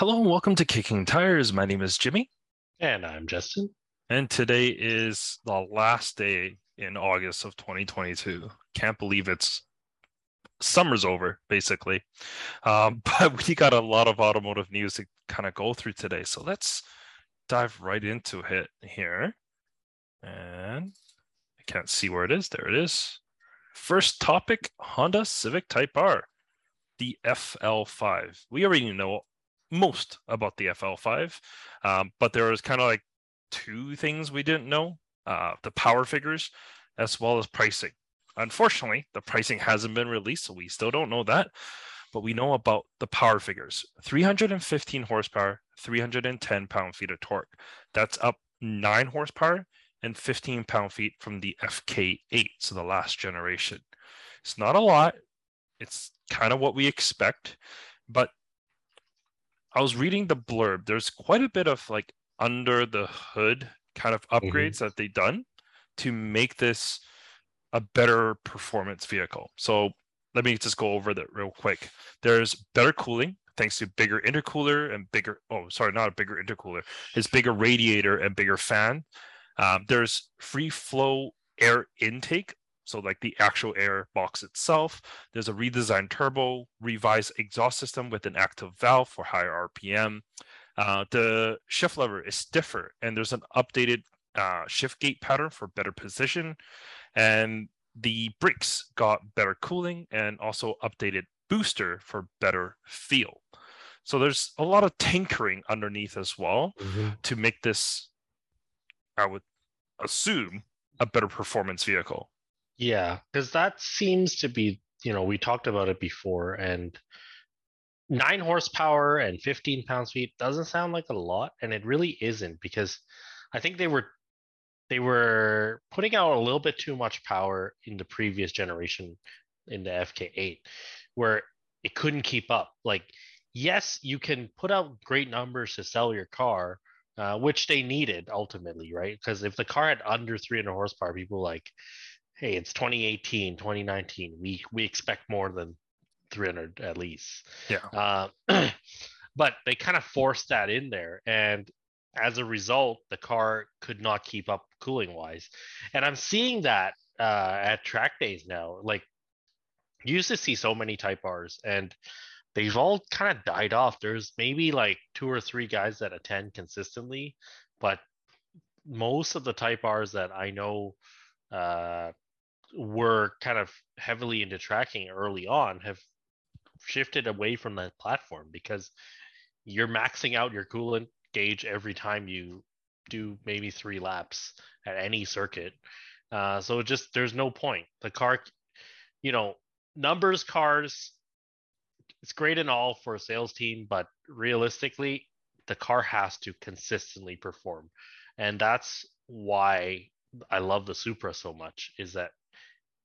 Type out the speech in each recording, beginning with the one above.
Hello and welcome to Kicking Tires. My name is Jimmy. And I'm Justin. And today is the last day in August of 2022. Can't believe it's summer's over, basically. Um, but we got a lot of automotive news to kind of go through today. So let's dive right into it here. And I can't see where it is. There it is. First topic Honda Civic Type R, the FL5. We already know most about the FL5, um, but there was kind of like two things we didn't know uh, the power figures as well as pricing. Unfortunately, the pricing hasn't been released, so we still don't know that. But we know about the power figures 315 horsepower, 310 pound feet of torque. That's up nine horsepower and 15 pound feet from the FK8, so the last generation. It's not a lot, it's kind of what we expect, but I was reading the blurb. There's quite a bit of like under the hood kind of mm-hmm. upgrades mm-hmm. that they've done to make this a better performance vehicle. So let me just go over that real quick. There's better cooling thanks to bigger intercooler and bigger. Oh, sorry, not a bigger intercooler. It's bigger radiator and bigger fan. Um, there's free flow air intake so like the actual air box itself. There's a redesigned turbo, revised exhaust system with an active valve for higher RPM. Uh, the shift lever is stiffer, and there's an updated uh, shift gate pattern for better position. And the brakes got better cooling and also updated booster for better feel. So there's a lot of tinkering underneath as well mm-hmm. to make this, I would assume, a better performance vehicle. Yeah, because that seems to be, you know, we talked about it before, and nine horsepower and 15 pounds feet doesn't sound like a lot, and it really isn't because I think they were they were putting out a little bit too much power in the previous generation in the FK8, where it couldn't keep up. Like, yes, you can put out great numbers to sell your car, uh, which they needed ultimately, right? Because if the car had under 300 horsepower, people like, hey, it's 2018, 2019. We we expect more than 300 at least. Yeah. Uh, but they kind of forced that in there, and as a result, the car could not keep up cooling wise. And I'm seeing that uh, at track days now. Like, you used to see so many Type R's, and they've all kind of died off. There's maybe like two or three guys that attend consistently, but most of the Type R's that I know uh, were kind of heavily into tracking early on have shifted away from that platform because you're maxing out your coolant gauge every time you do maybe three laps at any circuit. Uh, so just there's no point. The car, you know, numbers cars, it's great and all for a sales team, but realistically, the car has to consistently perform, and that's why I love the Supra so much. Is that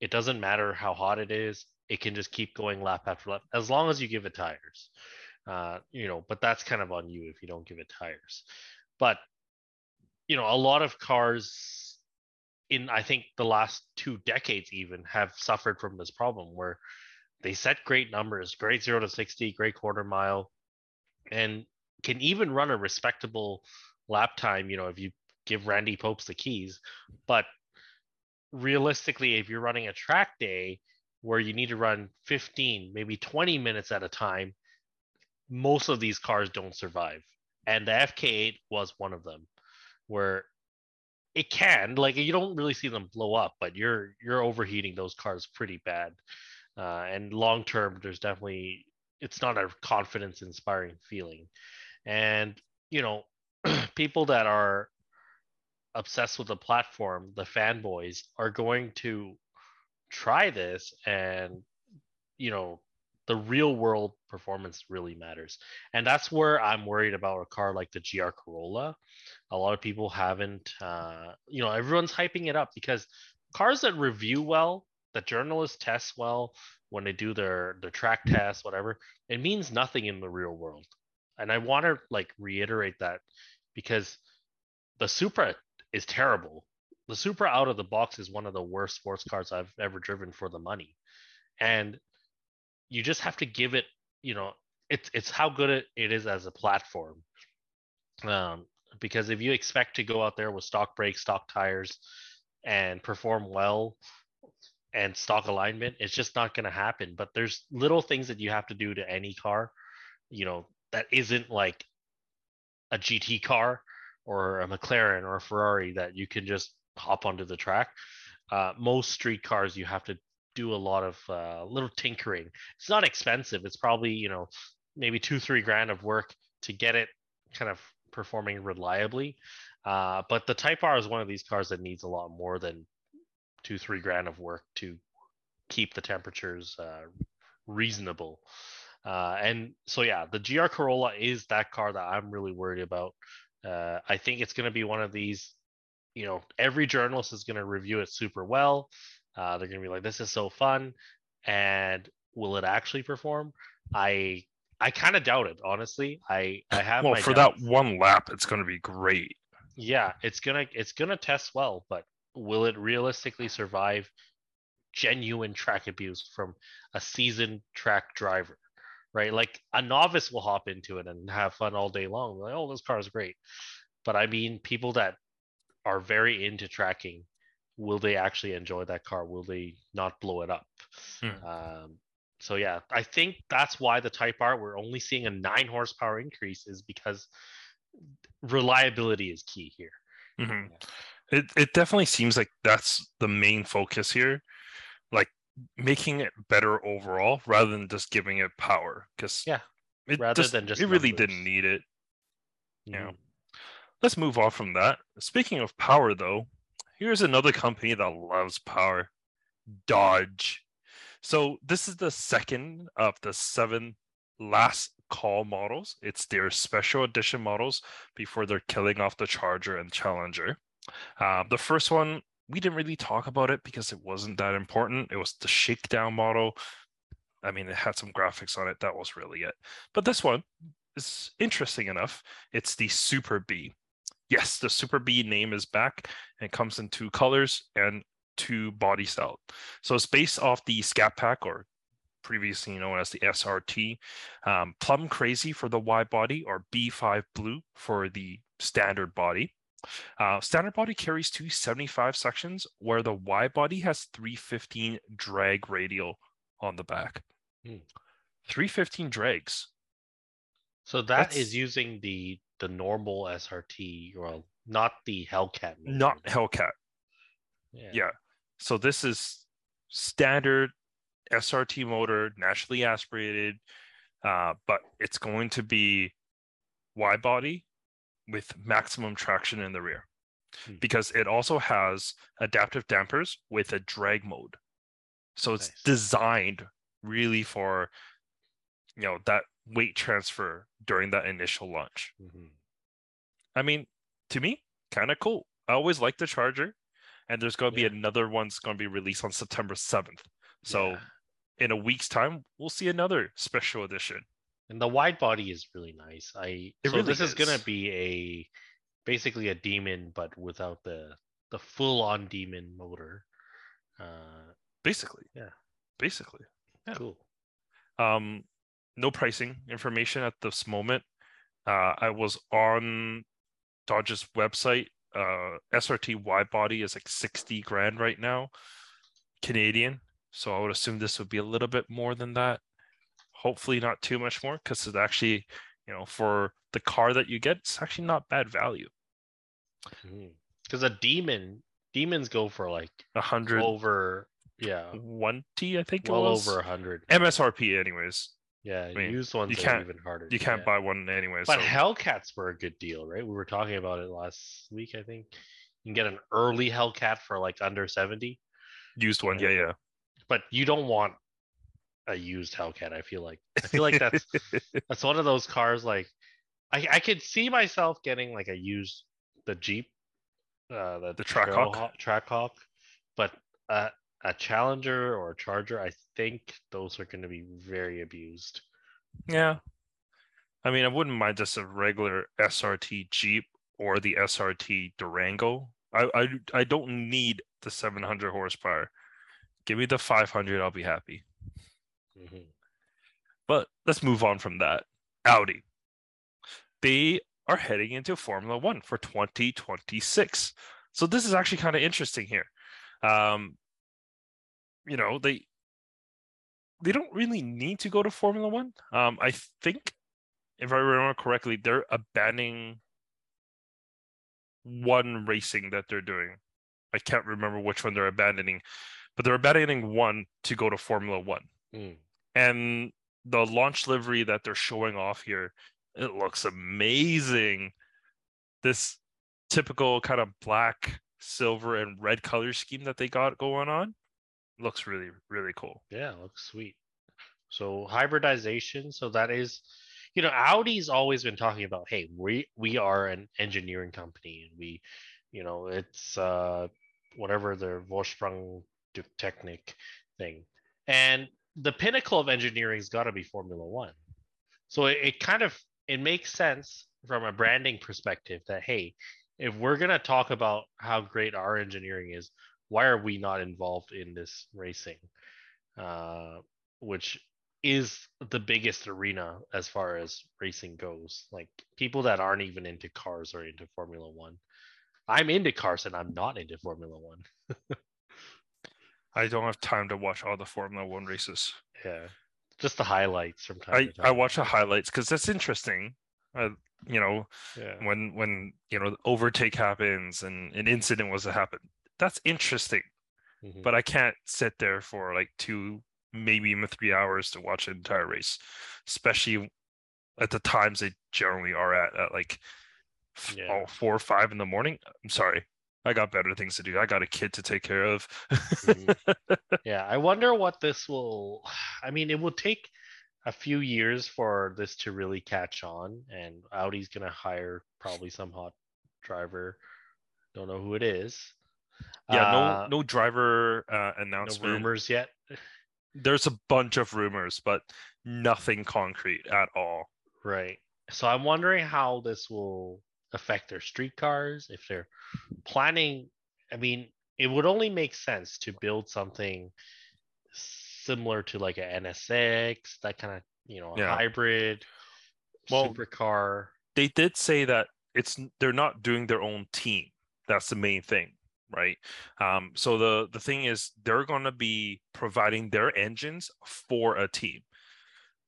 it doesn't matter how hot it is. It can just keep going lap after lap as long as you give it tires. Uh, you know, but that's kind of on you if you don't give it tires. But you know, a lot of cars in I think the last two decades even have suffered from this problem where they set great numbers, great zero to sixty, great quarter mile, and can even run a respectable lap time. You know, if you give Randy Pobst the keys, but realistically, if you're running a track day where you need to run 15, maybe 20 minutes at a time, most of these cars don't survive. And the FK8 was one of them where it can like you don't really see them blow up but you're you're overheating those cars pretty bad uh, and long term there's definitely it's not a confidence inspiring feeling and you know people that are obsessed with the platform, the fanboys are going to try this and you know the real world performance really matters. And that's where i'm worried about a car like the gr corolla. A lot of people haven't uh, you know everyone's hyping it up because cars that review well that journalists test well when they do their their track tests whatever it means nothing in the real world. And i want to like reiterate that because the supra is terrible. The Supra out of the box is one of the worst sports cars I've ever driven for the money. And you just have to give it, you know, it's it's how good it, it is as a platform. Um, because if you expect to go out there with stock brakes, stock tires, and perform well and stock alignment, it's just not going to happen. But there's little things that you have to do to any car, you know, that isn't like a GT car or a McLaren or a Ferrari that you can just hop onto the track. Uh, most street cars, you have to do a lot of uh, little tinkering. It's not expensive. It's probably you know maybe two three grand of work to get it kind of performing reliably. Uh, but the Type R is one of these cars that needs a lot more than two three grand of work to keep the temperatures uh, reasonable. Uh, and so yeah, the GR Corolla is that car that I'm really worried about. Uh, I think it's going to be one of these. You know, every journalist is going to review it super well. Uh, they're going to be like, "This is so fun," and will it actually perform? I I kind of doubt it, honestly. I I have well for doubts. that one lap, it's going to be great. Yeah, it's gonna it's gonna test well, but will it realistically survive genuine track abuse from a seasoned track driver? Right, like a novice will hop into it and have fun all day long. Like, oh, this car is great. But I mean, people that are very into tracking will they actually enjoy that car? Will they not blow it up? Hmm. Um, so yeah, I think that's why the Type R we're only seeing a nine horsepower increase is because reliability is key here. Mm-hmm. It it definitely seems like that's the main focus here, making it better overall rather than just giving it power. Because yeah, it rather just, than just it really didn't need it. Mm-hmm. Let's move on from that. Speaking of power, though, Here's another company that loves power Dodge. So, this is the second of the seven last call models. It's their special edition models before they're killing off the Charger and Challenger. Uh, the first one, we didn't really talk about it because it wasn't that important. It was the shakedown model. I mean, it had some graphics on it. That was really it. But this one is interesting enough. It's the Super Bee yes, the Super Bee name is back and comes in two colors and two body style. So it's based off the Scat Pack or previously known as the SRT, um, Plum Crazy for the wide body or B5 Blue for the standard body. Uh, standard body carries 275 sections, where the wide body has 315 drag radial on the back. Hmm. 315 drags. So that That's... is using the the normal SRT, well, not the Hellcat. Not Hellcat. Yeah. yeah. So this is standard SRT motor, naturally aspirated, uh, but it's going to be wide body with maximum traction in the rear hmm. because it also has adaptive dampers with a drag mode. So it's nice. designed really for you know that weight transfer during that initial launch. Mm-hmm. I mean, to me, kind of cool. I always like the Charger, and there's going to yeah. be another one's going to be released on September 7th. So yeah. in a week's time, we'll see another special edition. And the wide body is really nice. I it so really this is. is going to be a basically a demon, but without the the full on demon motor. Uh, basically, yeah, basically, yeah. cool. Um, no pricing information at this moment. Uh, I was on Dodge's website. Uh, SRT wide body is like 60 grand right now, Canadian. So I would assume this would be a little bit more than that. Hopefully, not too much more because it's actually, you know, for the car that you get, it's actually not bad value. Because mm-hmm. a demon, demons go for like a hundred over, yeah, one T, I think. Well over a hundred MSRP, anyways. Yeah, I mean, used ones you can't, even harder. You can't buy one anyways But so. Hellcats were a good deal, right? We were talking about it last week, I think. You can get an early Hellcat for like under 70. Used one, yeah, yeah. But you don't want a used Hellcat, I feel like. I feel like that's that's one of those cars like I, I could see myself getting like a used the Jeep, uh the, the Trackhawk. Trackhawk, but uh a Challenger or a Charger, I think those are going to be very abused. Yeah. I mean, I wouldn't mind just a regular SRT Jeep or the SRT Durango. I I, I don't need the 700 horsepower. Give me the 500, I'll be happy. Mm-hmm. But let's move on from that. Audi. They are heading into Formula One for 2026. So this is actually kind of interesting here. Um, you know, they they don't really need to go to Formula One. Um, I think, if I remember correctly, they're abandoning one racing that they're doing. I can't remember which one they're abandoning, but they're abandoning one to go to Formula One. Mm. And the launch livery that they're showing off here, it looks amazing. This typical kind of black, silver, and red color scheme that they got going on looks really, really cool. Yeah, looks sweet. So hybridization. So that is, you know, Audi's always been talking about, hey, we we are an engineering company, and we, you know, it's uh whatever their Vorsprung Technik thing, and the pinnacle of engineering's got to be Formula One. So it, it kind of it makes sense from a branding perspective that hey, if we're gonna talk about how great our engineering is, why are we not involved in this racing? Uh, which is the biggest arena as far as racing goes. Like people that aren't even into cars are into Formula One. I'm into cars and I'm not into Formula One. I don't have time to watch all the Formula One races. Yeah, just the highlights from time I, to time. I watch the highlights because that's interesting. Uh, you know, Yeah. when when you know the overtake happens and an incident was to happen, that's interesting. Mhm. But I can't sit there for like two, maybe even three hours to watch an entire race, especially at the times they generally are at, at like Yeah. oh, four or five in the morning. I'm sorry, I got better things to do. I got a kid to take care of. Mhm. yeah, I wonder what this will. I mean, it will take a few years for this to really catch on, and Audi's gonna hire probably some hot driver. Don't know who it is. yeah, Uh, no, no driver uh, no announcement. rumors yet. There's a bunch of rumors, but nothing concrete at all. Right. So I'm wondering how this will affect their streetcars if they're planning. I mean, it would only make sense to build something similar to like a NSX, that kind of, you know, a Yeah. hybrid Well, supercar. they did say that it's they're not doing their own team. That's the main thing, right? Um, so the the thing is they're gonna be providing their engines for a team.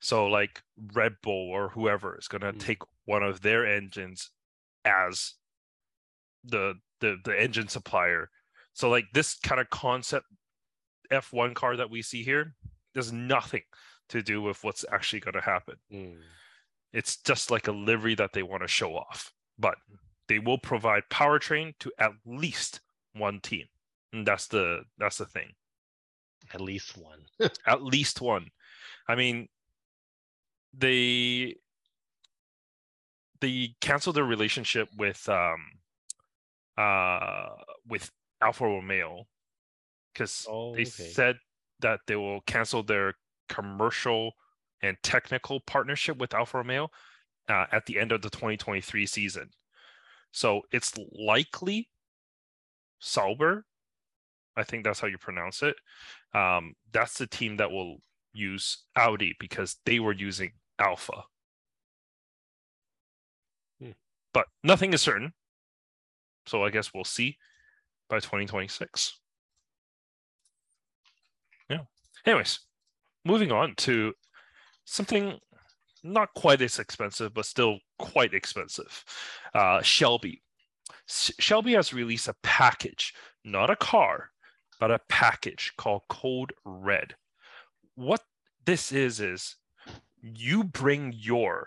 So like Red Bull or whoever is gonna Mm. take one of their engines as the the the engine supplier. So like this kind of concept F1 car that we see here, there's nothing to do with what's actually gonna happen Mm. it's just like a livery that they want to show off but they will provide powertrain to at least one team and that's the that's the thing At least one. at least one i mean they they canceled their relationship with um uh with alfa romeo because Oh, they okay. said that they will cancel their commercial and technical partnership with Alfa Romeo uh, at the end of the 2023 season. So it's likely Sauber. I think that's how you pronounce it. Um, that's the team that will use Audi because they were using Alfa. But nothing is certain. So I guess we'll see by 2026. Yeah. Anyways, moving on to something not quite as expensive, but still quite expensive. Uh, Shelby. Shelby has released a package, not a car, but a package called Code Red. What this is is you bring your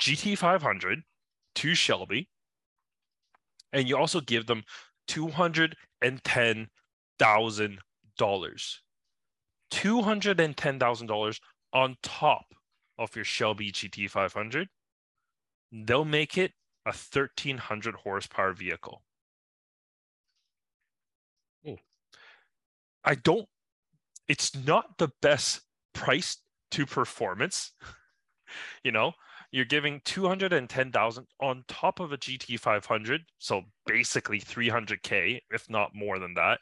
GT500 to Shelby, and you also give them two hundred and ten thousand dollars. Two hundred and ten thousand dollars on top of your Shelby GT500. They'll make it a thirteen hundred horsepower vehicle. Hmm. I don't. It's not the best price to performance. you know, you're giving 210,000 on top of a GT500, so basically 300k, if not more than that,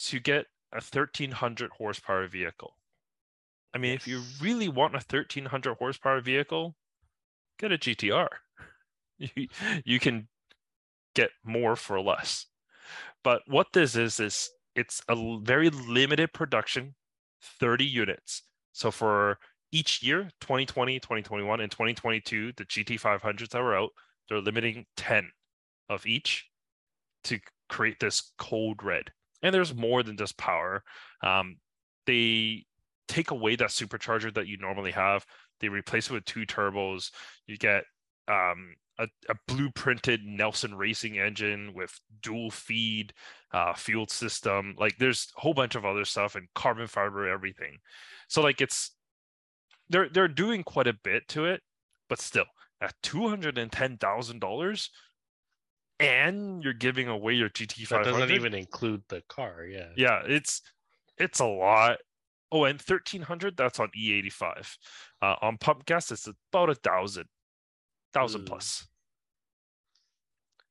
to get a 1300 horsepower vehicle. I mean, if you really want a 1300 horsepower vehicle, get a GTR. You, you can get more for less. But what this is, is it's a very limited production, 30 units. So for each year, 2020, 2021, and 2022, the GT500s that were out, they're limiting 10 of each to create this Code Red. And there's more than just power. Um, they take away that supercharger that you normally have. They replace it with two turbos. You get um, a, a blueprinted Nelson Racing engine with dual feed uh, fuel system. Like there's a whole bunch of other stuff and carbon fiber everything. So like it's they're they're doing quite a bit to it, but still at two hundred and ten thousand dollars, and you're giving away your GT five doesn't even include the car. Yeah. Yeah, it's it's a lot. Oh, and thirteen hundred. That's on E eighty five. Uh, on pump gas, it's about a thousand, thousand plus.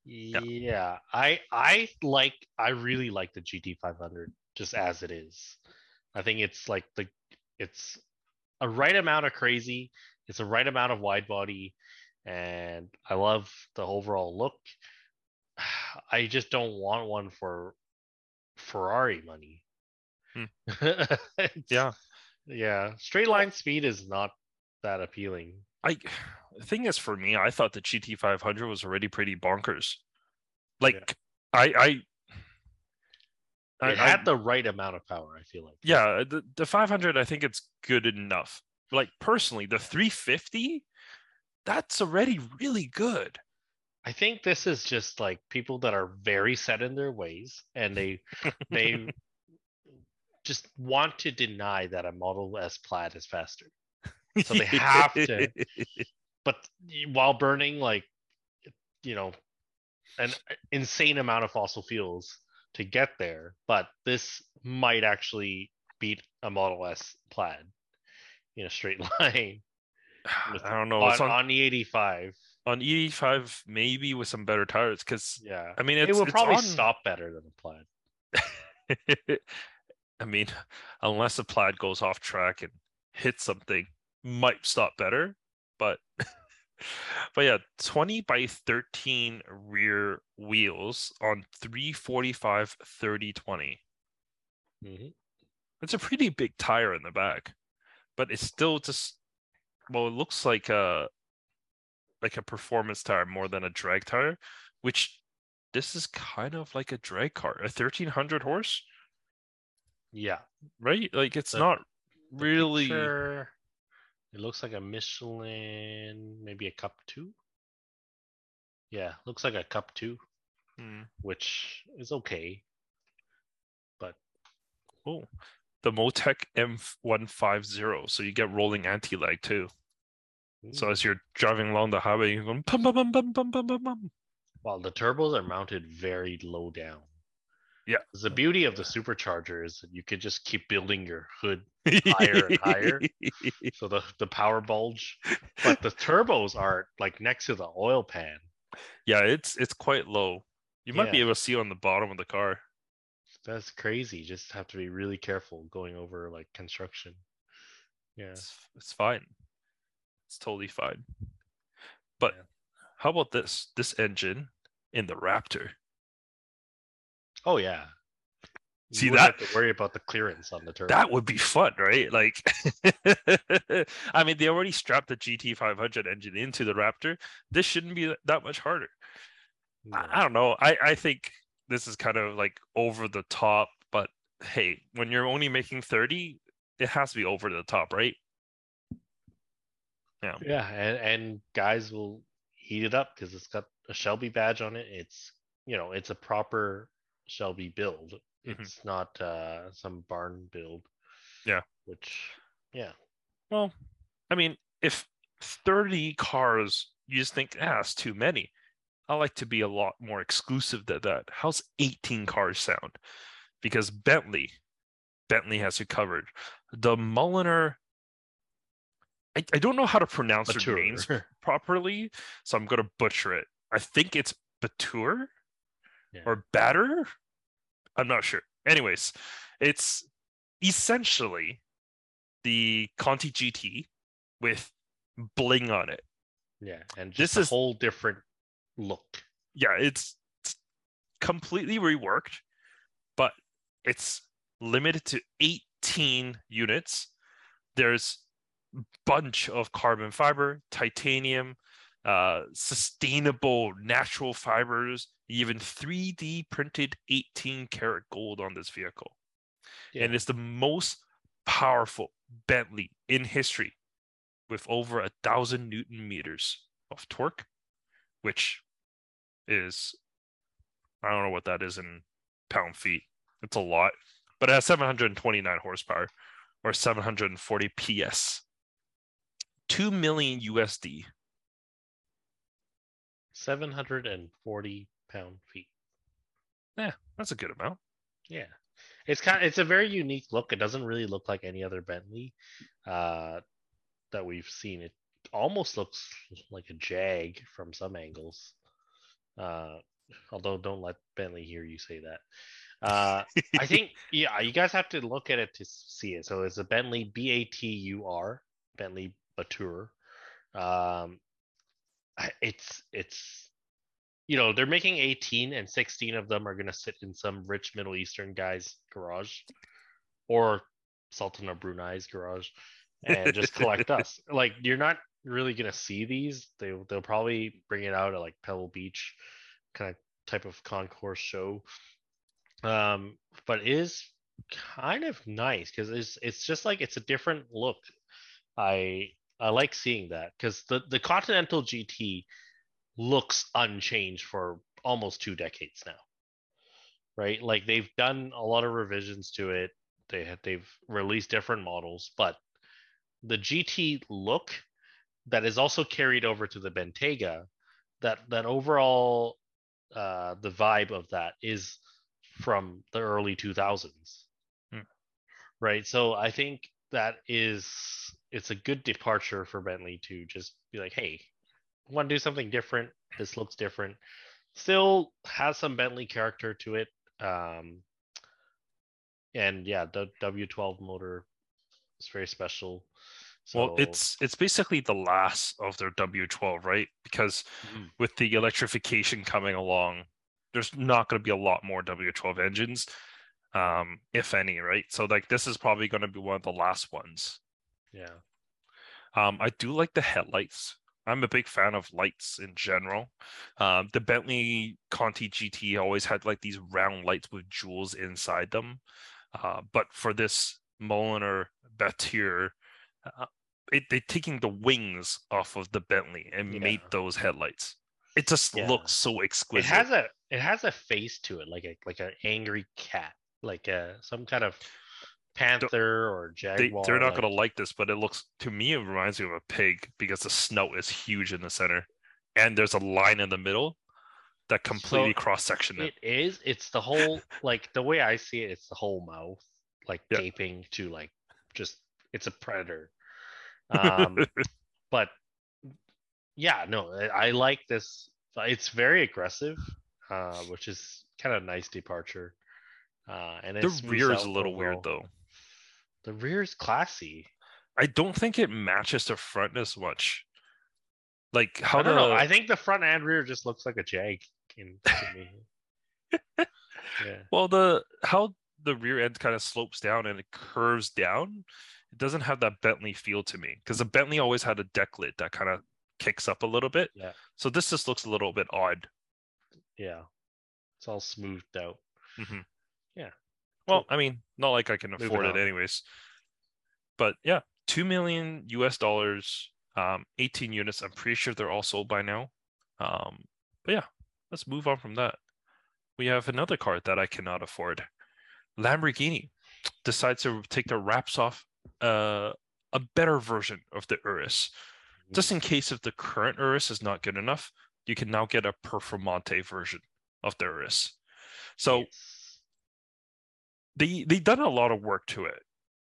Yeah. I I like I really like the GT 500 just as it is. I think it's like the it's a right amount of crazy. It's a right amount of wide body, and I love the overall look. I just don't want one for Ferrari money. Hmm. Yeah, yeah. Straight line speed is not that appealing. I. The thing is, for me, I thought the GT five hundred was already pretty bonkers. Like, I, I, I, It I- had the right amount of power. I feel like. yeah, the the five hundred, I think it's good enough. Like personally, the three fifty, that's already really good. I think this is just like people that are very set in their ways and they they just want to deny that a Model S Plaid is faster. So they have to. But while burning like you know an insane amount of fossil fuels to get there, but this might actually beat a Model S Plaid in a straight line with- I don't know. on, on, on the 85. on E5 maybe with some better tires because Yeah. I mean It will probably on- stop better than a Plaid. I mean, unless a plaid goes off track and hits something, might stop better. But yeah, 20 by 13 rear wheels on 345 30 20. Mhm. It's a pretty big tire in the back, but it's still just well, it looks like a like a performance tire more than a drag tire, which this is kind of like a drag car, a 1300 horse, Yeah. right? Like it's The- not really picture, it looks like a Michelin, maybe a Cup 2. Yeah, looks like a Cup 2, Hmm. which is okay. But Oh, the Motec M150. So you get rolling anti-lag too. So as you're driving along the highway, you're going bum bum bum bum bum bum bum bum. while the turbos are mounted very low down. Yeah. The beauty of the supercharger is that you could just keep building your hood Higher and higher. so the, the power bulge, but the turbos are like next to the oil pan. yeah, it's it's quite low. You might be able to see on the bottom of the car. That's crazy. You Just have to be really careful going over like construction. Yeah. It's it's fine. It's totally fine. But Yeah. how about this? This engine in the Raptor. Oh yeah. You See that- have to worry about the clearance on the turbo. That would be fun, right? Like, I mean, they already strapped the GT500 engine into the Raptor. This shouldn't be that much harder. I, I don't know. I, I think this is kind of like over the top, but hey, when you're only making 30, it has to be over the top, right? Yeah. Yeah, and, and guys will heat it up because it's got a Shelby badge on it. It's you know, it's a proper Shelby build. Mhm. It's not uh some barn build. Yeah. Which yeah. Well, I mean, if 30 cars, you just think, ah, it's too many. I like to be a lot more exclusive than that. How's 18 cars sound? Because Bentley, Bentley has you covered. The Mulliner, I, I don't know how to pronounce their names properly, so I'm going to butcher it. I think it's Batur Yeah. or Batter. I'm not sure. Anyways, it's essentially the Conti GT with bling on it. Yeah, and This just a is- whole different look. Yeah, it's, it's completely reworked, but it's limited to 18 units. There's bunch of carbon fiber, titanium, uh, sustainable natural fibers, even 3D printed 18 karat gold on this vehicle. Yeah. And it's the most powerful Bentley in history with over a thousand newton meters of torque, which is, I don't know what that is in pound feet. It's a lot, but it has 729 horsepower or 740 PS. 2 million USD. 740 pound feet. Yeah, that's a good amount. Yeah. It's kind of, it's a very unique look. It doesn't really look like any other Bentley uh, that we've seen. It almost looks like a Jag from some angles. Uh, although don't let Bentley hear you say that. Uh, I think yeah, you guys have to look at it to see it. So it's a Bentley B A T U R, Bentley Batur. Um, it's it's you know they're making 18 and 16 of them are going to sit in some rich middle eastern guy's garage or sultan of brunei's garage and just collect us. Like you're not really going to see these. They, they'll probably bring it out at like pebble beach kind of type of concours show. Um but it is kind of nice because it's it's just like it's a different look. I i like seeing that because the the continental gt looks unchanged for almost two decades now. Right? Like they've done a lot of revisions to it. They have they've released different models but the gt look that is also carried over to the bentayga that that overall uh the vibe of that is from the early 2000s Hmm. right? So i think that is it's a good departure for bentley to just be like hey want to do something different. This looks different. Still has some Bentley character to it. Um, and yeah, the W12 motor is very special. So Well, it's it's basically the last of their W12, right? Because Mhm. with the electrification coming along, there's not going to be a lot more W12 engines, um, if any, right? So like this is probably going to be one of the last ones. Yeah, Um, I do like the headlights. I'm a big fan of lights in general. Um, the Bentley Conti GT always had like these round lights with jewels inside them. Uh, but for this Mulliner Batir, uh, it, they're taking the wings off of the Bentley and made those headlights. It just Yeah. looks so exquisite. it has a it has a face to it, like a like an angry cat, like a some kind of panther or they, jaguar. they're not like- going to like this, but it looks to me it reminds me of a pig because the snout is huge in the center, and there's a line in the middle that completely So cross section it. It is. It's the whole like the way I see it. It's the whole mouth, like Yeah. gaping to like just. It's a predator. Um, but yeah, no, I, I like this. It's very aggressive, uh, which is kind of nice departure. Uh, and the rear is a little weird though. The rear is classy. I don't think it matches the front as much. Like how I don't the know. I think the front and rear just looks like a Jag in, to me. yeah. well the how the rear end kind of slopes down and it curves down. It doesn't have that Bentley feel to me because the Bentley always had a deck lid that kind of kicks up a little bit. Yeah. So this just looks a little bit odd. Yeah. It's all smoothed out. Mhm. Yeah. Well. I mean, not like I can afford it anyways. But yeah, two million US dollars, um, 18 units. I'm pretty sure they're all sold by now. Um, but yeah, let's move on from that. We have another car that I cannot afford. Lamborghini decides to take the wraps off uh, a better version of the Urus. Just in case if the current Urus is not good enough, you can now get a Performante version of the Urus. So Yes. They they done a lot of work to it.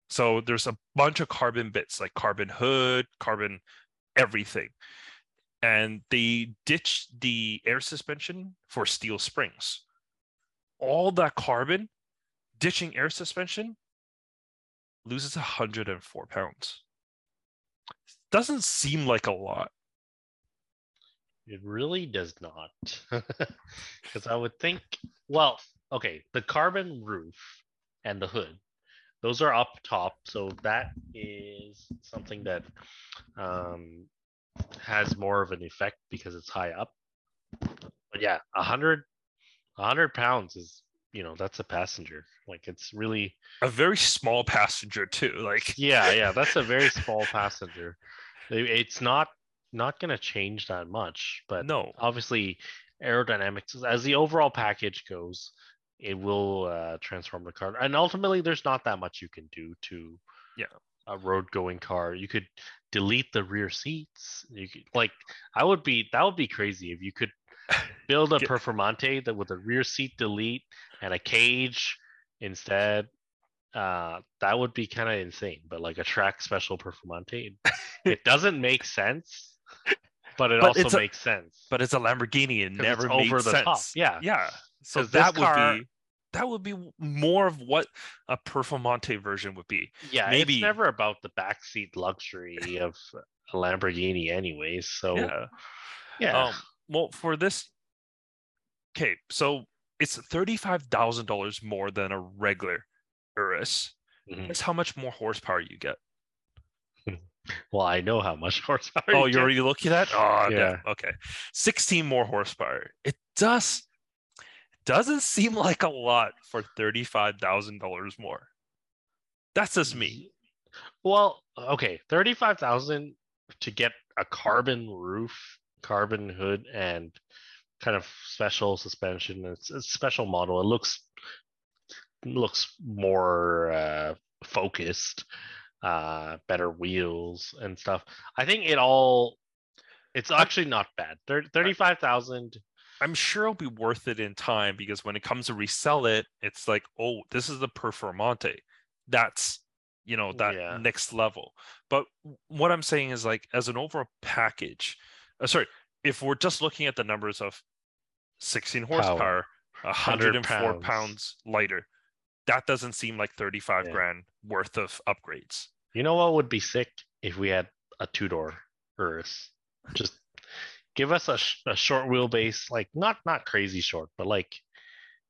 So there's a bunch of carbon bits like carbon hood, carbon everything. And they ditched the air suspension for steel springs. All that carbon ditching air suspension loses 104 pounds. Doesn't seem like a lot. It really does not. Because I would think, well, okay, the carbon roof and the hood, those are up top. So that is something that um, has more of an effect because it's high up. But yeah, a hundred, a hundred pounds is, you know, that's a passenger. Like it's really, A very small passenger too. Like yeah, yeah, that's a very small passenger. It's not not gonna change that much, but no. obviously aerodynamics as the overall package goes it will uh, transform the car and ultimately there's not that much you can do to Yeah. a road going car you could delete the rear seats you could like i would be that would be crazy if you could build a performante that with a rear seat delete and a cage instead uh that would be kind of insane but like a track special performante it, doesn't make sense but it But also it's a- makes sense But it's a Lamborghini. It's never over the sense. top, yeah. Yeah. So that would car- be that would be more of what a Performante version would be. Yeah, Maybe- it's never about the backseat luxury of a Lamborghini, anyways. So yeah, Yeah. Um, well, for this, okay, so it's thirty-five thousand dollars more than a regular Urus. Mhm. That's how much more horsepower you get. well, I know how much horsepower. Oh, you you're get. already looking at? Oh, yeah. Yeah. Okay, sixteen more horsepower. It does doesn't seem like a lot for thirty-five thousand dollars more. That's just me. Well, okay, thirty-five thousand to get a carbon roof, carbon hood, and kind of special suspension. It's a special model. It looks looks more uh, focused, uh, better wheels and stuff. I think it all. It's actually not bad. Thir- Thirty-five thousand. I'm sure it'll be worth it in time because when it comes to resell it, it's like, oh, this is the Performante. That's you know that Yeah. next level. But what I'm saying is like as an overall package, uh, sorry, if we're just looking at the numbers of 16 horsepower, 104 pounds. pounds. lighter, that doesn't seem like 35 Yeah. grand worth of upgrades. You know what would be sick if we had a two-door Urus? Just give us a, sh- a short wheelbase, like not not crazy short, but like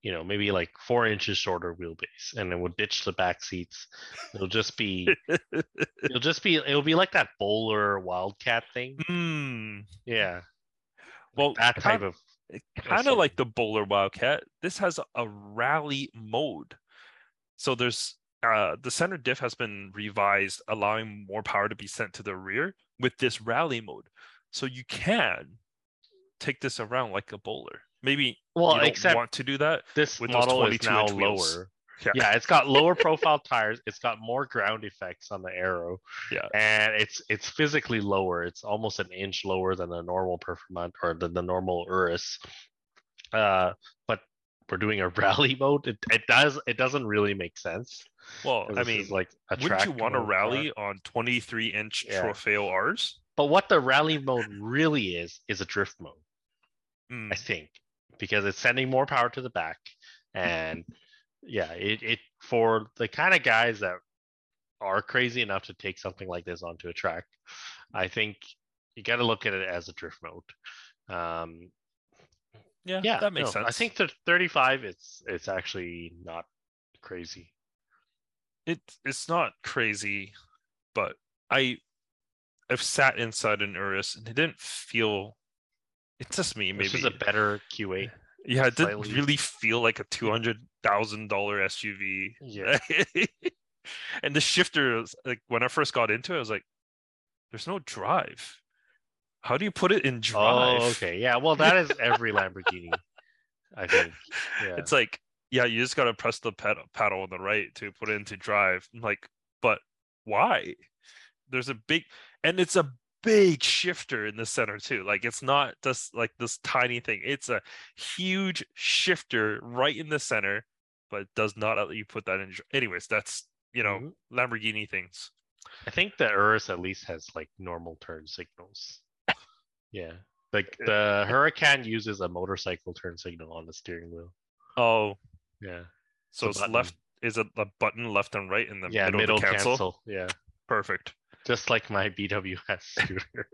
you know maybe like four inches shorter wheelbase, and then we'll ditch the back seats. It'll just be it'll just be it'll be like that bowler wildcat thing. Hmm. Yeah, Well, that type kind- of kind of like the bowler wildcat this has a rally mode so there's uh the center diff has been revised allowing more power to be sent to the rear with this rally mode so you can take this around like a bowler maybe well, you don't except want to do that this model is 22 now lower. Yeah. yeah, it's got lower profile tires. It's got more ground effects on the arrow. Yeah. and it's it's physically lower. It's almost an inch lower than the normal Performante or the, the normal Urus. Uh, but we're doing a rally mode. It, it does it doesn't really make sense. Well, i mean like wouldn't you want to mode car. rally on 23 inch Yeah. trofeo r's But what the rally mode really is is a drift mode. Hmm, I think, because it's sending more power to the back, and yeah, it, it for the kind of guys that are crazy enough to take something like this onto a track, I think you got to look at it as a drift mode. Um, yeah, yeah, that makes no, sense I think the 35, it's it's actually not crazy. it it's not crazy, but I I've sat inside an Urus and it didn't feel. It's just me, Maybe This is a better Q8. yeah, it didn't really feel like a two hundred thousand dollar SUV. Yeah. and the shifter, like when I first got into it, I was like, "There's no drive. How do you put it in oh, drive?" Oh, okay, yeah. Well, that is every Lamborghini, I think. Yeah. It's like, yeah, you just gotta press the pedal paddle on the right to put it into drive. I'm like, but why? There's a big and it's a big shifter in the center too. Like it's not just like this tiny thing. It's a huge shifter right in the center, but does not let you put that in. Anyways, that's you know Mhm. Lamborghini things. I think the Urus at least has like normal turn signals. Yeah. Like the Huracan uses a motorcycle turn signal on the steering wheel. Oh, Yeah. so a it's left. is it the button left and right in the yeah, middle, middle cancel? cancel. Yeah, Perfect. Just like my BWS scooter.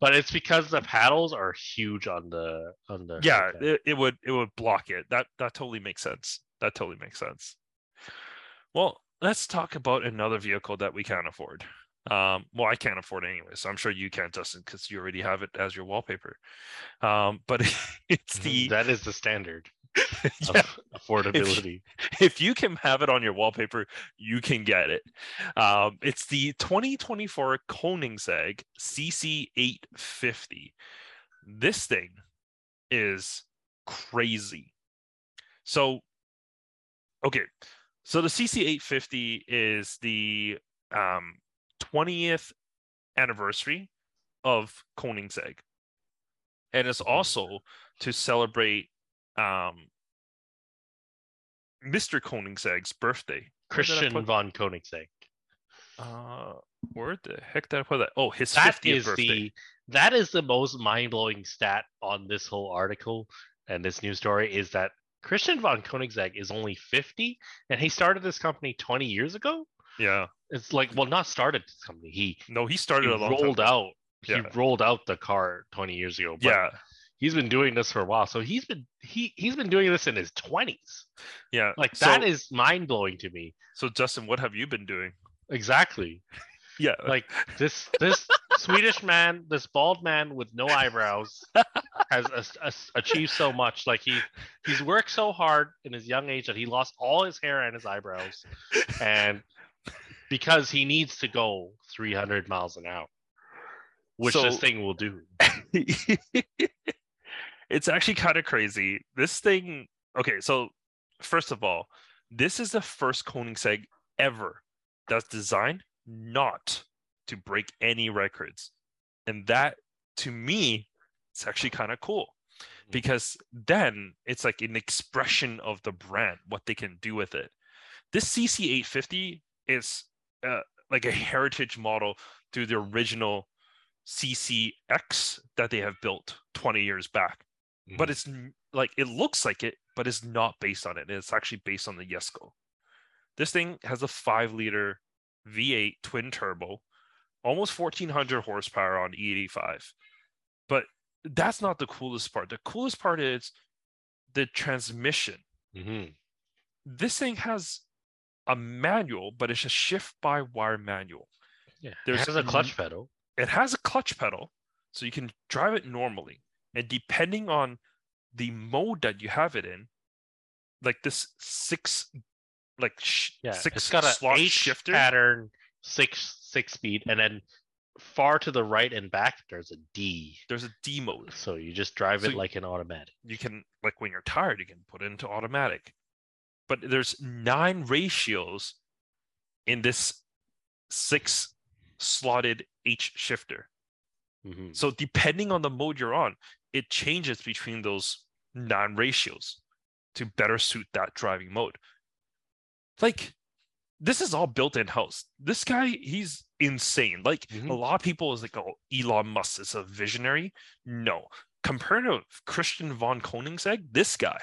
but it's because the paddles are huge on the on the. yeah it, it would it would block it. That that totally makes sense. That totally makes sense. Well let's talk about another vehicle that we can't afford. Um well i can't afford it anyway so i'm sure you can't justin because you already have it as your wallpaper. Um but it's the that is the standard yeah, affordability. if you can have it on your wallpaper you can get it. Um it's the 2024 koenigsegg cc850 this thing is crazy. So okay. So the cc850 is the um 20th anniversary of koenigsegg. And it's also to celebrate um mr koenigsegg's birthday Where did I Christian von Koenigsegg. uh where the heck did i put that oh his That 50th is birthday the that is the most mind blowing stat on this whole article and this news story is that Christian von Koenigsegg is only 50 and he started this company 20 years ago. yeah It's like well not started this company. He, no he he started a long time rolled ago. out he Yeah. rolled out the car 20 years ago. But yeah he's been doing this for a while. So he's been he he's been doing this in his 20s. yeah Like so, that is mind blowing to me. so justin what have you been doing Exactly. yeah Like this this Swedish man, this bald man with no eyebrows has a- a- achieved so much. Like he he's worked so hard in his young age that he lost all his hair and his eyebrows, and because he needs to go 300 miles an hour, which this thing will do. it's actually kind of crazy. This thing, okay, so first of all, this is the first Koenigsegg ever that's designed not to break any records. And that, to me, it's actually kind of cool because then it's like an expression of the brand, what they can do with it. This CC850 is uh, like a heritage model to the original CCX that they have built 20 years back. But it's like it looks like it, but it's not based on it. It's actually based on the Jesko. This thing has a five liter V8 twin turbo, almost 1400 horsepower on E85. But that's not the coolest part. The coolest part is the transmission. Mhm. This thing has a manual, but it's a shift by wire manual. Yeah, There's there's a n- clutch pedal. it has a clutch pedal so you can drive it normally and depending on the mode that you have it in like this six like sh- Yeah, six it's got a slot H shifter pattern, six six speed, and then far to the right and back there's a D. there's a d mode So you just drive So it like an automatic. you can like when you're tired you can put it into automatic but there's nine ratios in this six slotted h shifter Mhm. So depending on the mode you're on, it changes between those non ratios to better suit that driving mode. Like this is all built in house. This guy, he's insane. Like a Mhm. lot of people is like, oh, Elon Musk is a visionary. No, compared to Christian von Koenigsegg, this guy,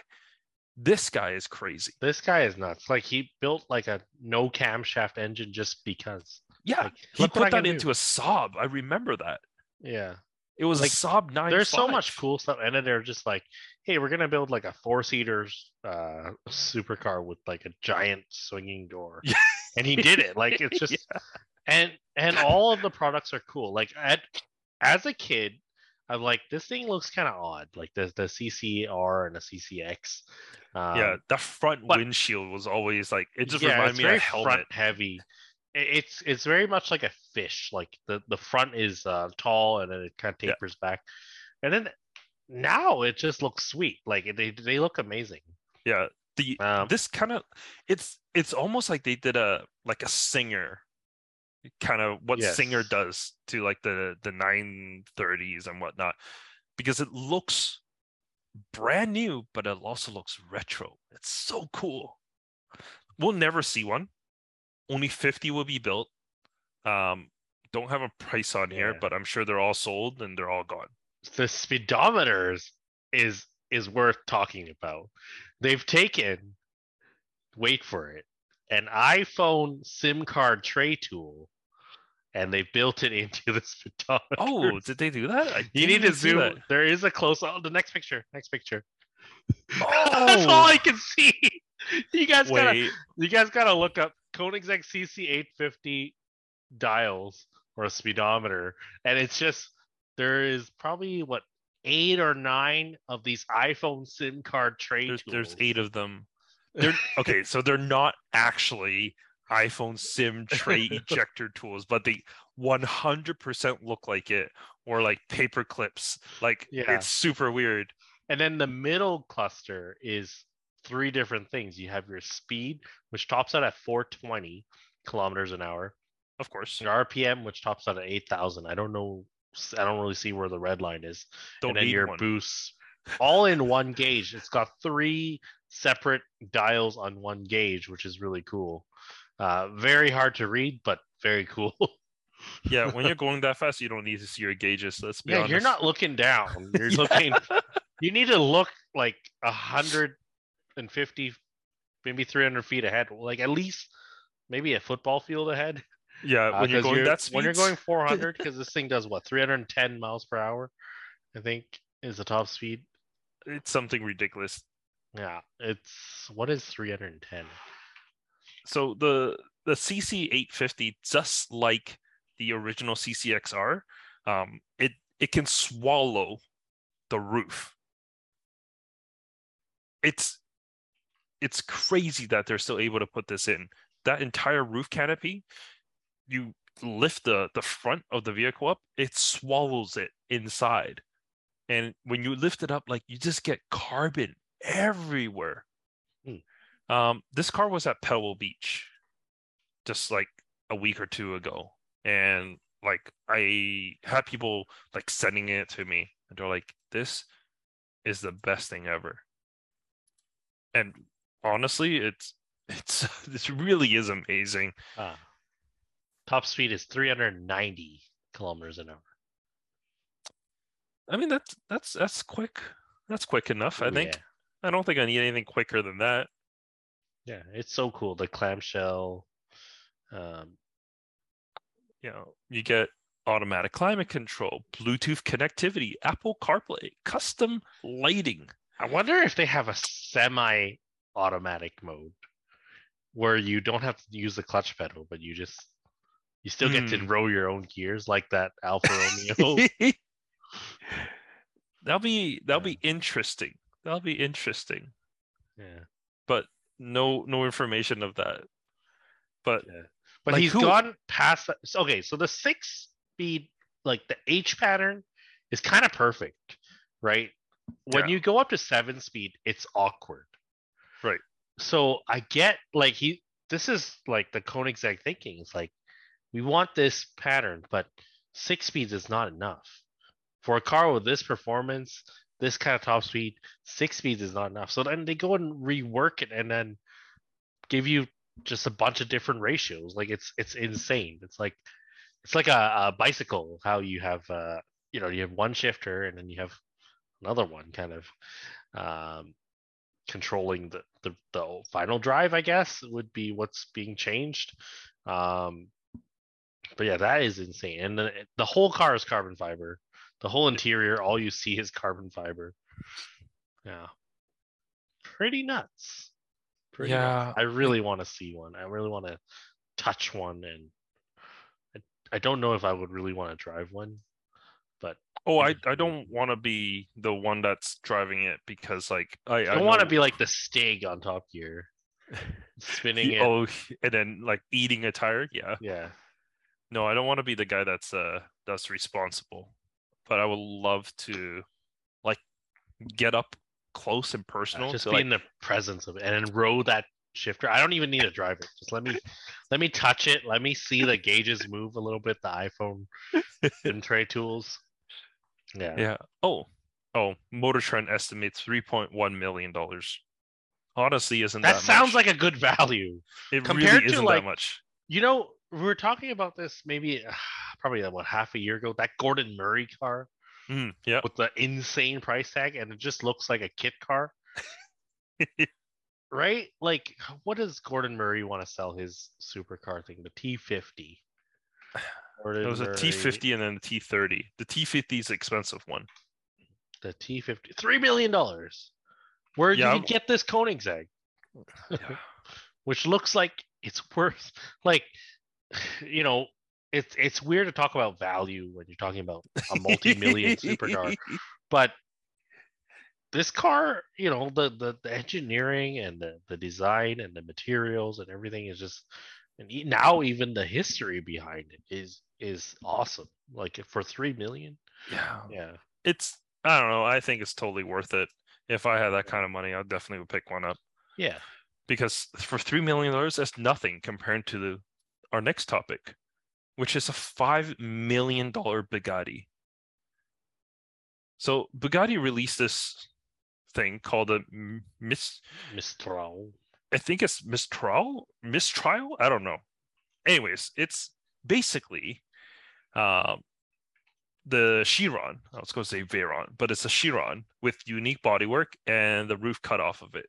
this guy is crazy. This guy is nuts. Like he built like a no camshaft engine just because. Yeah, Like, he look what I put that do. into a Saab. I remember that. Yeah. It was Like, Saab 9. There's so much cool stuff. And then they're just like, hey, we're gonna build like a four seater uh supercar with like a giant swinging door. And he did it. Like it's just and and all of the products are cool. Like at as a kid, I'm like, this thing looks kind of odd. Like the the CCR and the CCX. Um, yeah, the front but- windshield was always like it just yeah, reminded me of a helmet. front heavy. It's it's very much like a fish. Like the the front is uh, tall and then it kind of Yeah. tapers back, and then now it just looks sweet. Like they they look amazing. Yeah, the Um, this kind of it's it's almost like they did a like a singer kind of what singer does to like the the 930s and whatnot because it looks brand new but it also looks retro it's so cool we'll never see one only 50 will be built um don't have a price on here Yeah. but i'm sure they're all sold and they're all gone the speedometers is is worth talking about. They've taken wait for it, an iPhone SIM card tray tool, and they built it into the speedometer. Oh, did they do that? You need to zoom. that. There is a close. Oh, the next picture. Next picture. That's all Oh, I can see. You guys gotta. You guys gotta look up Koenigsegg CC850 dials or a speedometer, and it's just there is probably what eight or nine of these iPhone SIM card tray There's, tools. there's eight of them. They're okay, so they're not actually iPhone SIM tray ejector tools, but they 100% look like it, or like paper clips. Like Yeah. it's super weird. And then the middle cluster is three different things. You have your speed, which tops out at 420 kilometers an hour, Of course, your RPM, which tops out at 8,000. I don't know. I don't really see where the red line is. don't and then your one. boosts, all in one gauge. It's got three separate dials on one gauge, which is really cool. Uh, very hard to read, but very cool. Yeah, when you're going that fast, you don't need to see your gauges. Let's be yeah, honest. you're not looking down. You're Yeah. looking. You need to look like a hundred and fifty, maybe three hundred feet ahead. Like at least maybe a football field ahead. Yeah, Uh, when you're going that speed. when you're going 400, because this thing does what 310 miles per hour, I think is the top speed. it's something ridiculous. Yeah, it's what is 310? So the the CC 850, just like the original CCXR, um, it it can swallow the roof. It's it's crazy that they're still able to put this in. That entire roof canopy, you lift the the front of the vehicle up, it swallows it inside. And when you lift it up, like you just get carbon everywhere. Hmm. Um, this car was at Pebble Beach just like a week or two ago. And like I had people like sending it to me and they're like, this is the best thing ever. And honestly, it's it's this really is amazing. Ah, top speed is 390 kilometers an hour. I mean that's that's that's quick. That's quick enough, I Ooh, think. yeah. I don't think I need anything quicker than that. Yeah, it's so cool. The clamshell. Um, You know, you get automatic climate control, Bluetooth connectivity, Apple CarPlay, custom lighting. I wonder if they have a semi-automatic mode where you don't have to use the clutch pedal, but you just you still get to hmm. row your own gears like that Alfa Romeo. that'll be that'll Yeah. be interesting. That'll be interesting. yeah, But no no information of that. But yeah. But Like he's who- gone past that. so- Okay, so the six speed, like the H pattern, is kind of perfect, right? When Yeah. you go up to seven speed, it's awkward. So I get like he this is like the Koenigsegg thinking. It's like we want this pattern, but six speeds is not enough. For a car with this performance, this kind of top speed, six speeds is not enough. So then they go and rework it and then give you just a bunch of different ratios. Like it's it's insane. It's like it's like a, a bicycle. How you have uh you know you have one shifter and then you have another one kind of um controlling the, the the final drive. I guess would be what's being changed. Um, but yeah, that is insane. And the the whole car is carbon fiber. The whole interior, all you see is carbon fiber. Yeah, pretty nuts. Pretty nuts. yeah, I really want to see one. I really want to touch one, and I, I don't know if I would really want to drive one, but oh I, I don't want to be the one that's driving it because like I, I don't want to be like the Stig on Top Gear, spinning it. oh and then like eating a tire. Yeah. Yeah, No, I don't want to be the guy that's uh that's responsible. But I would love to like get up close and personal just to be like in the presence of it and then row that shifter. I don't even need to drive it. Just let me let me touch it. Let me see the gauges move a little bit. The iPhone and tray tools. Yeah. Yeah. Oh, oh, Motor Trend estimates three point one million dollars. Honestly, isn't That that, sounds much. like a good value. it compared really to, isn't like, that much. You know, we were talking about this maybe uh, probably about half a year ago. That Gordon Murray car Mm, yeah. with the insane price tag, and it just looks like a kit car. right? Like, what does Gordon Murray want to sell his supercar thing? The T50. It was a Murray- T50 and then the T30. The T50 is the expensive one. The T50. Three million dollars. Where Yeah, did you get this Koenigsegg? Yeah. Which looks like it's worth like you know, it's it's weird to talk about value when you're talking about a multi-million supercar. But this car, you know, the the, the engineering and the, the design and the materials and everything is just and e- now even the history behind it is is awesome. Like for three million. Yeah. Yeah. It's I don't know. I think it's totally worth it. If I had that kind of money, I definitely would pick one up Yeah. because for three million dollars, that's nothing compared to the our next topic, which is a five million dollar Bugatti. So Bugatti released this thing called a M- Miss. Mistral. I think it's mistrial, Mistrial. I don't know. Anyways, it's basically um, the Chiron. I was going to say Veyron, but it's a Chiron with unique bodywork and the roof cut off of it.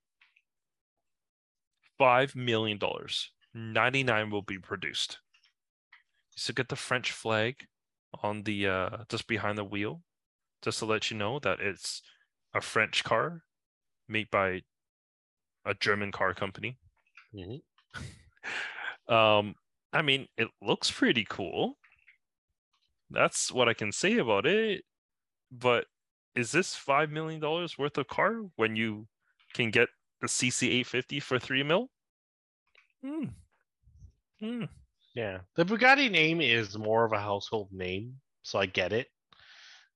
Five million dollars. Ninety nine will be produced. So get the French flag on the uh, just behind the wheel, just to let you know that it's a French car made by a German car company. Mhm. Um, I mean, it looks pretty cool. That's what I can say about it. But is this five million dollars worth of car when you can get the CC850 for three mil? Hmm. Hmm. Yeah, the Bugatti name is more of a household name, so I get it.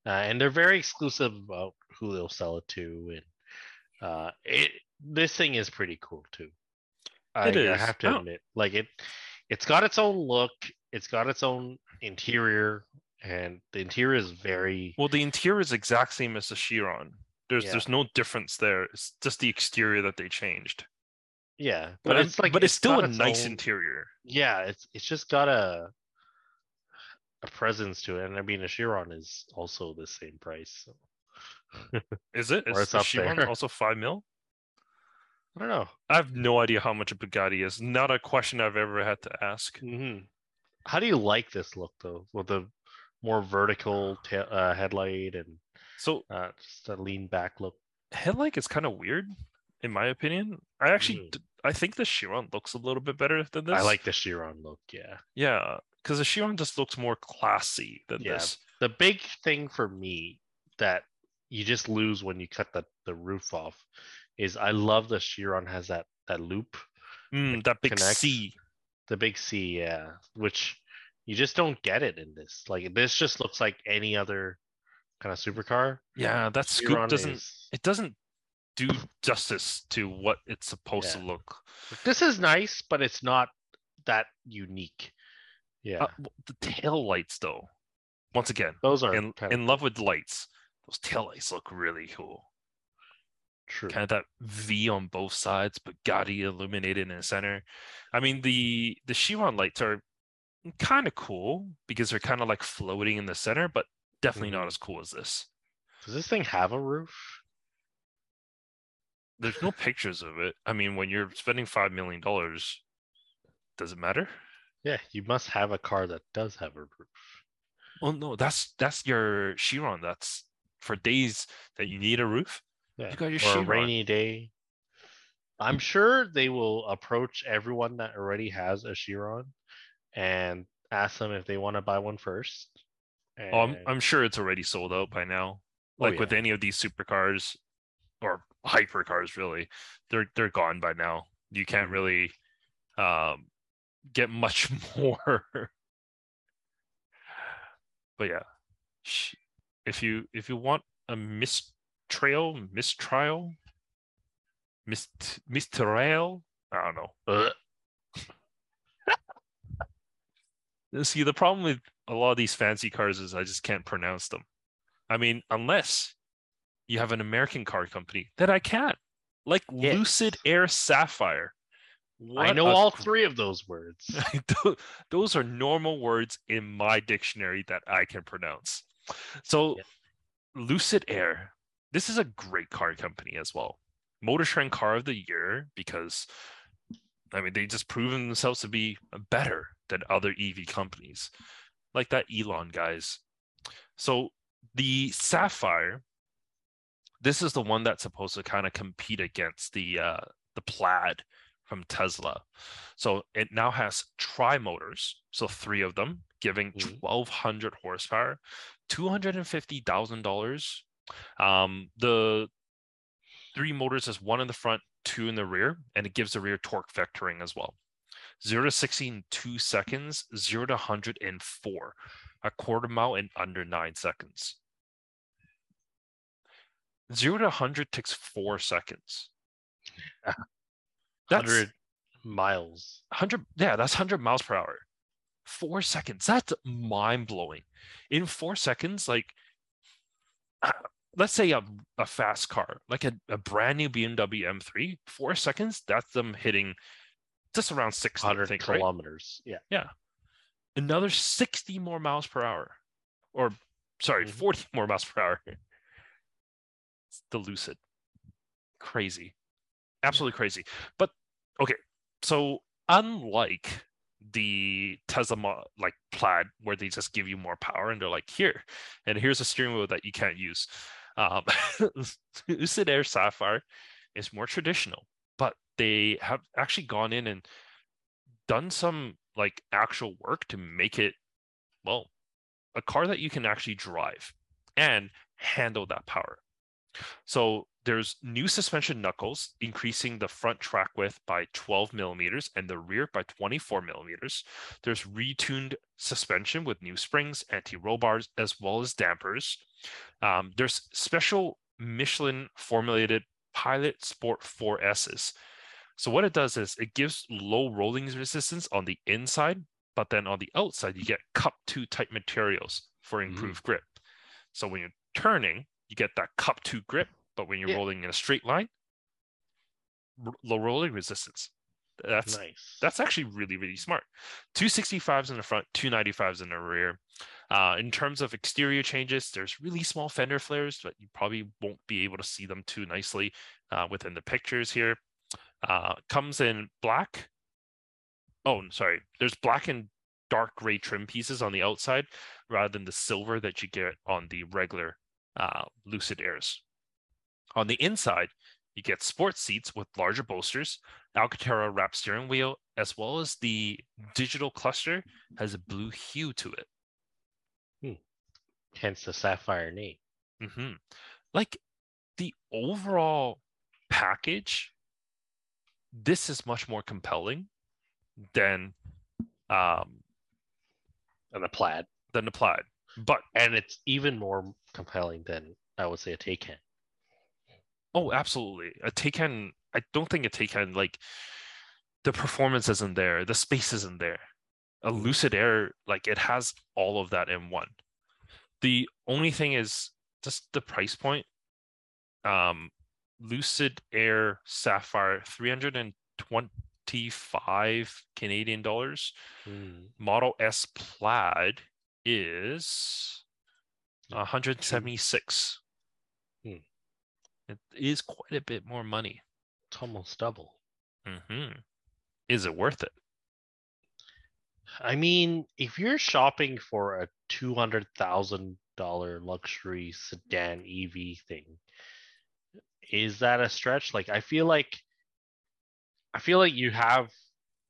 Uh, and they're very exclusive about who they'll sell it to, and uh, it this thing is pretty cool too. I, It I have to Oh. admit, like it, it's got its own look, it's got its own interior, and the interior is very Well, the interior is exact same as the Chiron. There's Yeah. there's no difference there. It's just the exterior that they changed. yeah, But, but it's like but it's, still a its nice own- interior. Yeah, it's it's just got a a presence to it, and I mean, a Chiron is also the same price. So. Is it? Or Is it's the up Chiron there. also five mil? I don't know. I have no idea how much a Bugatti is. Not a question I've ever had to ask. hmm How do you like this look though, with the more vertical ta- uh, headlight and So uh, just a lean back look? headlight is kind of weird, in my opinion. I actually, Mm. I think the Chiron looks a little bit better than this. I like the Chiron look. Yeah, yeah, because the Chiron just looks more classy than Yeah. this. the big thing for me that you just lose when you cut the the roof off is I love the Chiron has that that loop, Mm, that big connects. C. the big C, yeah, which you just don't get it in this. Like this just looks like any other kind of supercar. Yeah, that scoop Chiron doesn't. is- It doesn't do justice to what it's supposed to look. This is nice, but it's not that unique. Yeah, Uh, the tail lights, though. Once again, those are in in love with lights. Those tail lights look really cool. True. kind of that V on both sides, but Bugatti illuminated in the center. I mean, the the Chiron lights are kind of cool because they're kind of like floating in the center, but definitely not Mhm. as cool as this. Does this thing have a roof? There's no pictures of it. I mean, when you're spending five million dollars, does it matter? Yeah, you must have a car that does have a roof. Oh no, that's that's your Chiron. That's for days that you need a roof. Yeah, got your or a Chiron. rainy day. I'm sure they will approach everyone that already has a Chiron and ask them if they want to buy one first. Oh, I'm, I'm sure it's already sold out by now. Oh, Like with any of these supercars or hypercars, really, they're they're gone by now. You can't Mhm. really um, get much more. but yeah, if you if you want a mistrail, mistrial, mist mistrail, I don't know. See, the problem with a lot of these fancy cars is I just can't pronounce them. I mean, unless you have an American car company that I can't, like Lucid Air Sapphire. I know a all three of those words. Those are normal words in my dictionary that I can pronounce. So, Yeah. Lucid Air, this is a great car company as well. Motor Trend Car of the Year because I mean they just proven themselves to be better than other EV companies, like that Elon guys. So the Sapphire, this is the one that's supposed to kind of compete against the uh, the Plaid from Tesla. So it now has tri motors, so three of them, giving Mhm. 1,200 horsepower, $250,000. Um, the three motors is one in the front, two in the rear, and it gives the rear torque vectoring as well. Zero to 60 in two seconds, zero to 100 in four, a quarter mile in under nine seconds. Zero to 100 takes four seconds. That's- 100 miles. 100 yeah that's 100 miles per hour four seconds that's mind blowing in four seconds like let's say a, a fast car like a, a brand new bmw m3 four seconds that's them hitting just around 60 I 100 think, right? kilometers. Yeah. another 60 more miles per hour or sorry Mhm. 40 more miles per hour it's the lucid crazy absolutely crazy but okay so unlike the tesla like plaid where they just give you more power and they're like here and here's a steering wheel that you can't use um lucid air sapphire is more traditional but they have actually gone in and done some like actual work to make it well a car that you can actually drive and handle that power so there's new suspension knuckles increasing the front track width by 12 millimeters and the rear by 24 millimeters there's retuned suspension with new springs anti-roll bars as well as dampers um, there's special michelin formulated pilot sport 4s's so what it does is it gives low rolling resistance on the inside, but then on the outside you get cup two type materials for Mhm. improved grip. So when you're turning, you get that cup two grip, but when you're Yeah. rolling in a straight line, r- low rolling resistance. That's nice. that's actually really really smart. 265s in the front, 295s in the rear. Uh, in terms of exterior changes, there's really small fender flares, but you probably won't be able to see them too nicely uh, within the pictures here. Uh, comes in black. Oh, sorry. There's black and dark gray trim pieces on the outside rather than the silver that you get on the regular uh, Lucid Airs. On the inside, you get sports seats with larger bolsters, Alcantara wrap steering wheel, as well as the digital cluster has a blue hue to it. Hence the sapphire name. hmm Like the overall package, this is much more compelling than um And the plaid. than the plaid. But And it's even more compelling than I would say a Taycan. oh, absolutely, a Taycan. I don't think a Taycan like the performance isn't there, the space isn't there. A Lucid Air, like it has all of that in one. The only thing is just the price point. Um, Lucid Air Sapphire, three hundred and twenty-five Canadian dollars. Mm. Model S Plaid is one hundred seventy-six. Hmm. It is quite a bit more money. It's almost double. hmm Is it worth it? I mean, if you're shopping for a two hundred thousand dollar luxury sedan EV thing, is that a stretch? Like, I feel like, I feel like you have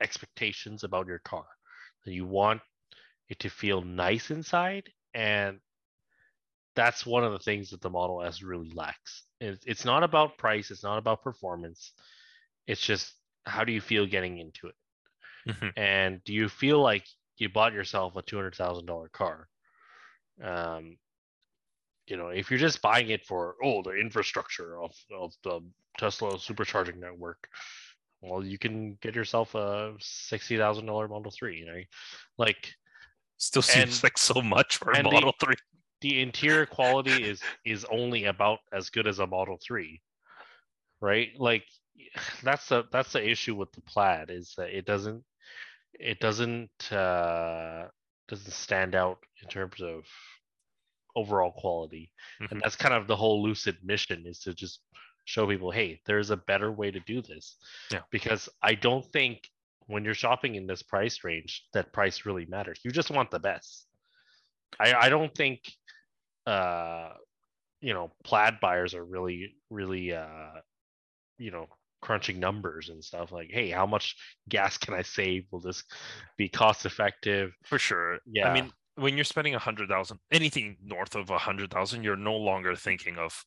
expectations about your car. You want it to feel nice inside, and that's one of the things that the Model S really lacks. It's not about price. It's not about performance. It's just how do you feel getting into it. Mhm. And do you feel like you bought yourself a two hundred thousand dollar car? Um, you know, if you're just buying it for oh the infrastructure of of the Tesla supercharging network, well, you can get yourself a sixty thousand dollar Model Three. You know, like Still seems And- like so much for a and the- Model 3. The interior quality is is only about as good as a Model 3 right like that's the that's the issue with the plaid is that it doesn't it doesn't uh doesn't stand out in terms of overall quality Mhm. and that's kind of the whole lucid mission is to just show people, hey, there's a better way to do this. Yeah. Because I don't think when you're shopping in this price range, that price really matters. You just want the best. I, I don't think uh you know plaid buyers are really really uh you know crunching numbers and stuff like hey how much gas can i save will this be cost effective For sure. Yeah. I mean, when you're spending a hundred thousand, anything north of a hundred thousand, you're no longer thinking of,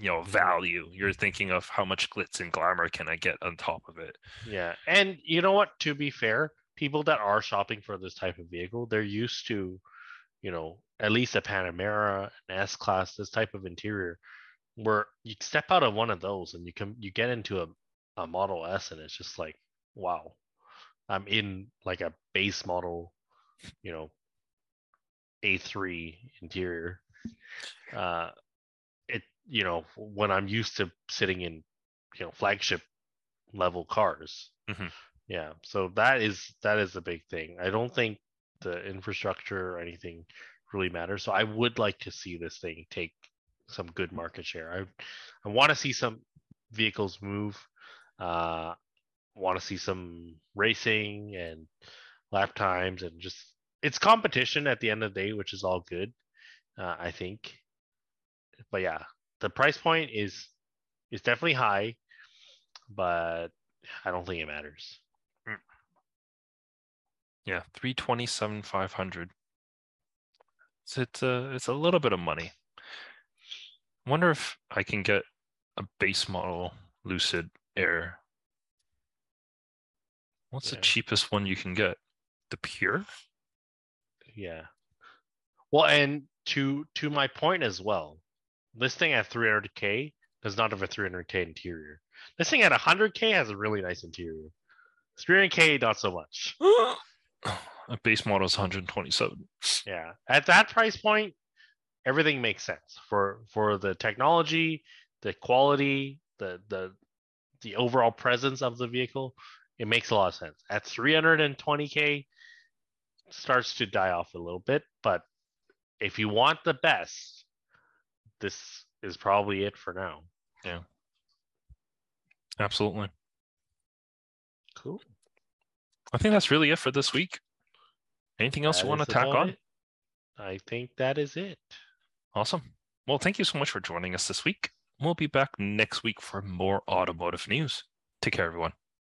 you know, value. You're thinking of how much glitz and glamour can I get on top of it. Yeah. And you know what? To be fair, people that are shopping for this type of vehicle, they're used to, you know, at least a Panamera, an S class, this type of interior, where you step out of one of those and you can you get into a, a Model S and it's just like, wow, I'm in like a base model, you know, A3 interior. Uh it you know, when I'm used to sitting in, you know, flagship level cars. Mhm. Yeah. So that is that is a big thing. I don't think the infrastructure or anything really matters. So I would like to see this thing take some good market share. I I want to see some vehicles move. Uh want to see some racing and lap times and just it's competition at the end of the day, which is all good. Uh, I think. But yeah, the price point is is definitely high, but I don't think it matters. Yeah, three twenty seven five hundred. So it's a uh, it's a little bit of money. Wonder if I can get a base model Lucid Air. What's the cheapest one you can get? The Pure? Yeah. Well, and to to my point as well, this thing at 300k does not have a 300k interior. This thing at 100k has a really nice interior. 300k, not so much. a base model is 127. Yeah, at that price point, everything makes sense for for the technology, the quality, the the the overall presence of the vehicle. It makes a lot of sense. At 320k, starts to die off a little bit, but if you want the best, this is probably it for now. Yeah. Absolutely. Cool. I think that's really it for this week. Anything else you want to tack on? it. I think that is it. Awesome. Well, thank you so much for joining us this week. We'll be back next week for more automotive news. Take care, everyone.